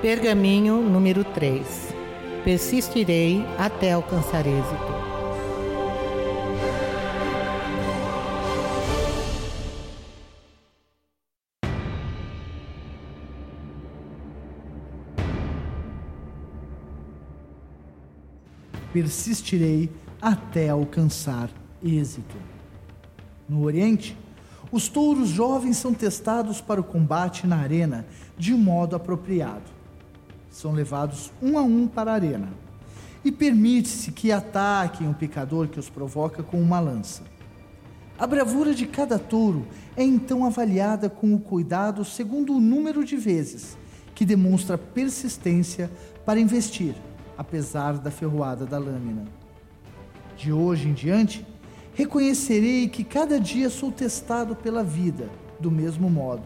Pergaminho número 3. Persistirei até alcançar êxito. Persistirei até alcançar êxito. No Oriente, os touros jovens são testados para o combate na arena de modo apropriado são levados um a um para a arena. E permite-se que ataquem o picador que os provoca com uma lança. A bravura de cada touro é então avaliada com o cuidado segundo o número de vezes que demonstra persistência para investir, apesar da ferroada da lâmina. De hoje em diante, reconhecerei que cada dia sou testado pela vida do mesmo modo.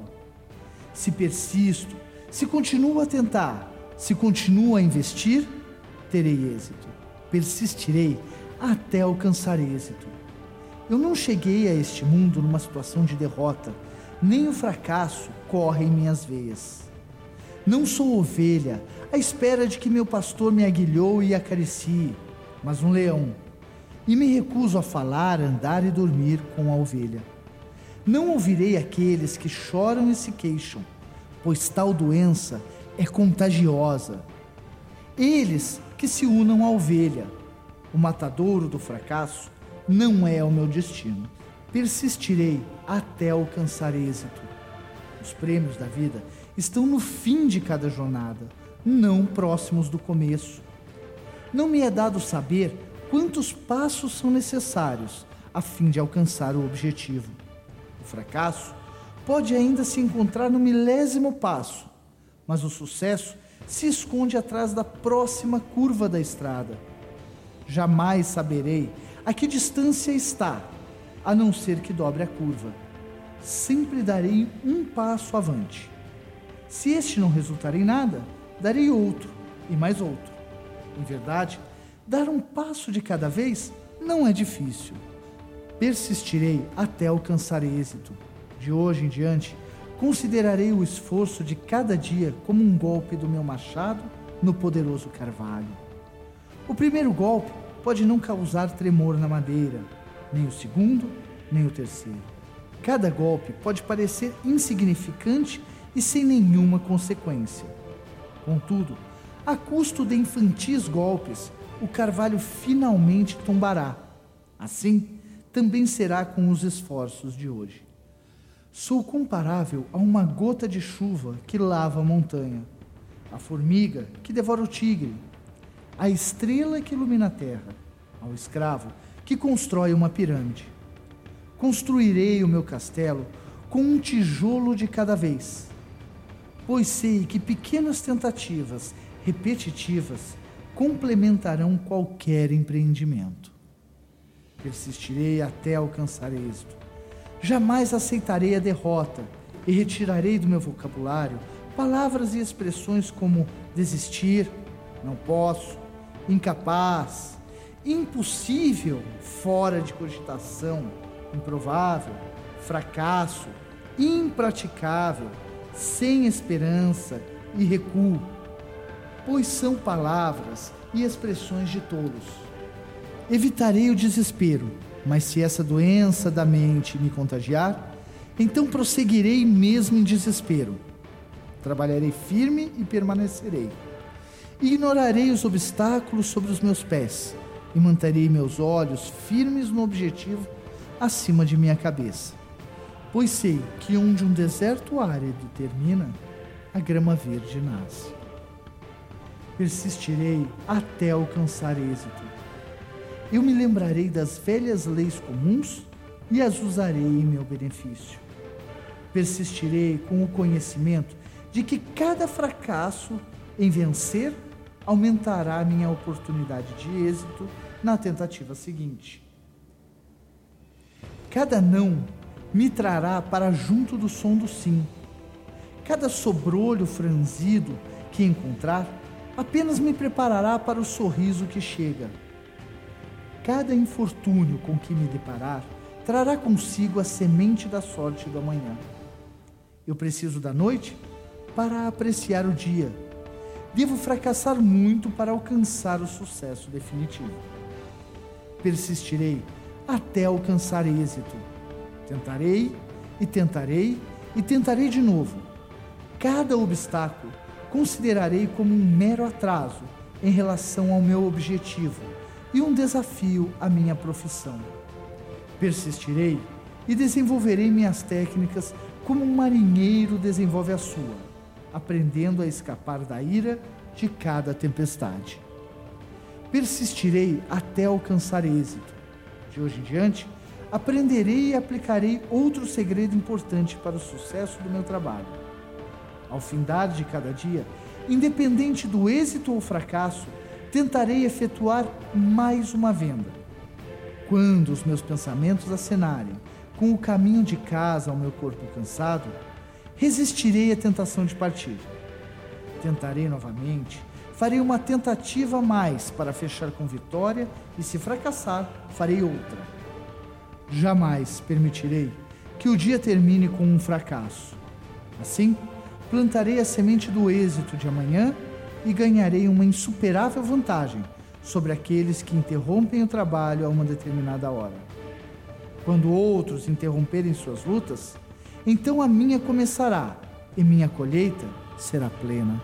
Se persisto, se continuo a tentar, se continuo a investir, terei êxito. Persistirei até alcançar êxito. Eu não cheguei a este mundo numa situação de derrota, nem o fracasso corre em minhas veias. Não sou ovelha à espera de que meu pastor me aguilhou e acaricie, mas um leão. E me recuso a falar, andar e dormir com a ovelha. Não ouvirei aqueles que choram e se queixam, pois tal doença é contagiosa. Eles que se unam à ovelha. O matadouro do fracasso não é o meu destino. Persistirei até alcançar êxito. Os prêmios da vida estão no fim de cada jornada, não próximos do começo. Não me é dado saber quantos passos são necessários a fim de alcançar o objetivo. O fracasso pode ainda se encontrar no milésimo passo, mas o sucesso se esconde atrás da próxima curva da estrada. Jamais saberei a que distância está, a não ser que dobre a curva. Sempre darei um passo avante. Se este não resultar em nada, darei outro e mais outro. Em verdade, dar um passo de cada vez não é difícil. Persistirei até alcançar êxito. De hoje em diante, Considerarei o esforço de cada dia como um golpe do meu machado no poderoso carvalho. O primeiro golpe pode não causar tremor na madeira, nem o segundo, nem o terceiro. Cada golpe pode parecer insignificante e sem nenhuma consequência. Contudo, a custo de infantis golpes, o carvalho finalmente tombará. Assim, também será com os esforços de hoje. Sou comparável a uma gota de chuva que lava a montanha, a formiga que devora o tigre, a estrela que ilumina a terra, ao escravo que constrói uma pirâmide. Construirei o meu castelo com um tijolo de cada vez, pois sei que pequenas tentativas repetitivas complementarão qualquer empreendimento. Persistirei até alcançar êxito Jamais aceitarei a derrota e retirarei do meu vocabulário palavras e expressões como desistir, não posso, incapaz, impossível, fora de cogitação, improvável, fracasso, impraticável, sem esperança e recuo, pois são palavras e expressões de tolos. Evitarei o desespero mas se essa doença da mente me contagiar, então prosseguirei mesmo em desespero. Trabalharei firme e permanecerei. Ignorarei os obstáculos sobre os meus pés e manterei meus olhos firmes no objetivo acima de minha cabeça. Pois sei que onde um deserto árido termina, a grama verde nasce. Persistirei até alcançar êxito eu me lembrarei das velhas leis comuns e as usarei em meu benefício. Persistirei com o conhecimento de que cada fracasso em vencer aumentará minha oportunidade de êxito na tentativa seguinte. Cada não me trará para junto do som do sim. Cada sobrolho franzido que encontrar apenas me preparará para o sorriso que chega Cada infortúnio com que me deparar trará consigo a semente da sorte do amanhã. Eu preciso da noite para apreciar o dia, devo fracassar muito para alcançar o sucesso definitivo. Persistirei até alcançar êxito. Tentarei e tentarei e tentarei de novo. Cada obstáculo considerarei como um mero atraso em relação ao meu objetivo e um desafio à minha profissão. Persistirei e desenvolverei minhas técnicas como um marinheiro desenvolve a sua, aprendendo a escapar da ira de cada tempestade. Persistirei até alcançar êxito. De hoje em diante, aprenderei e aplicarei outro segredo importante para o sucesso do meu trabalho. Ao findar de cada dia, independente do êxito ou fracasso, tentarei efetuar mais uma venda. Quando os meus pensamentos acenarem com o caminho de casa ao meu corpo cansado, resistirei à tentação de partir. Tentarei novamente, farei uma tentativa a mais para fechar com vitória e, se fracassar, farei outra. Jamais permitirei que o dia termine com um fracasso. Assim, plantarei a semente do êxito de amanhã e ganharei uma insuperável vantagem sobre aqueles que interrompem o trabalho a uma determinada hora. Quando outros interromperem suas lutas, então a minha começará e minha colheita será plena.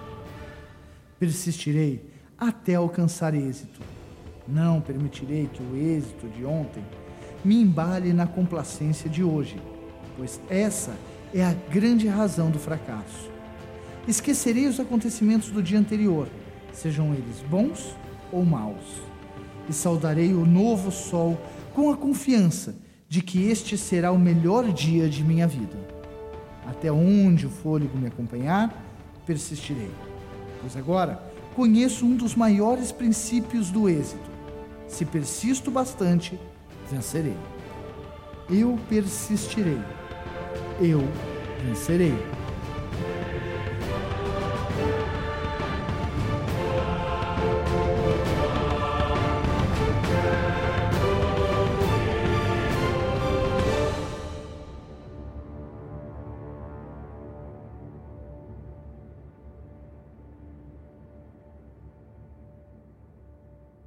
Persistirei até alcançar êxito. Não permitirei que o êxito de ontem me embale na complacência de hoje, pois essa é a grande razão do fracasso. Esquecerei os acontecimentos do dia anterior, sejam eles bons ou maus, e saudarei o novo sol com a confiança de que este será o melhor dia de minha vida. Até onde o fôlego me acompanhar, persistirei, pois agora conheço um dos maiores princípios do êxito. Se persisto bastante, vencerei. Eu persistirei. Eu vencerei.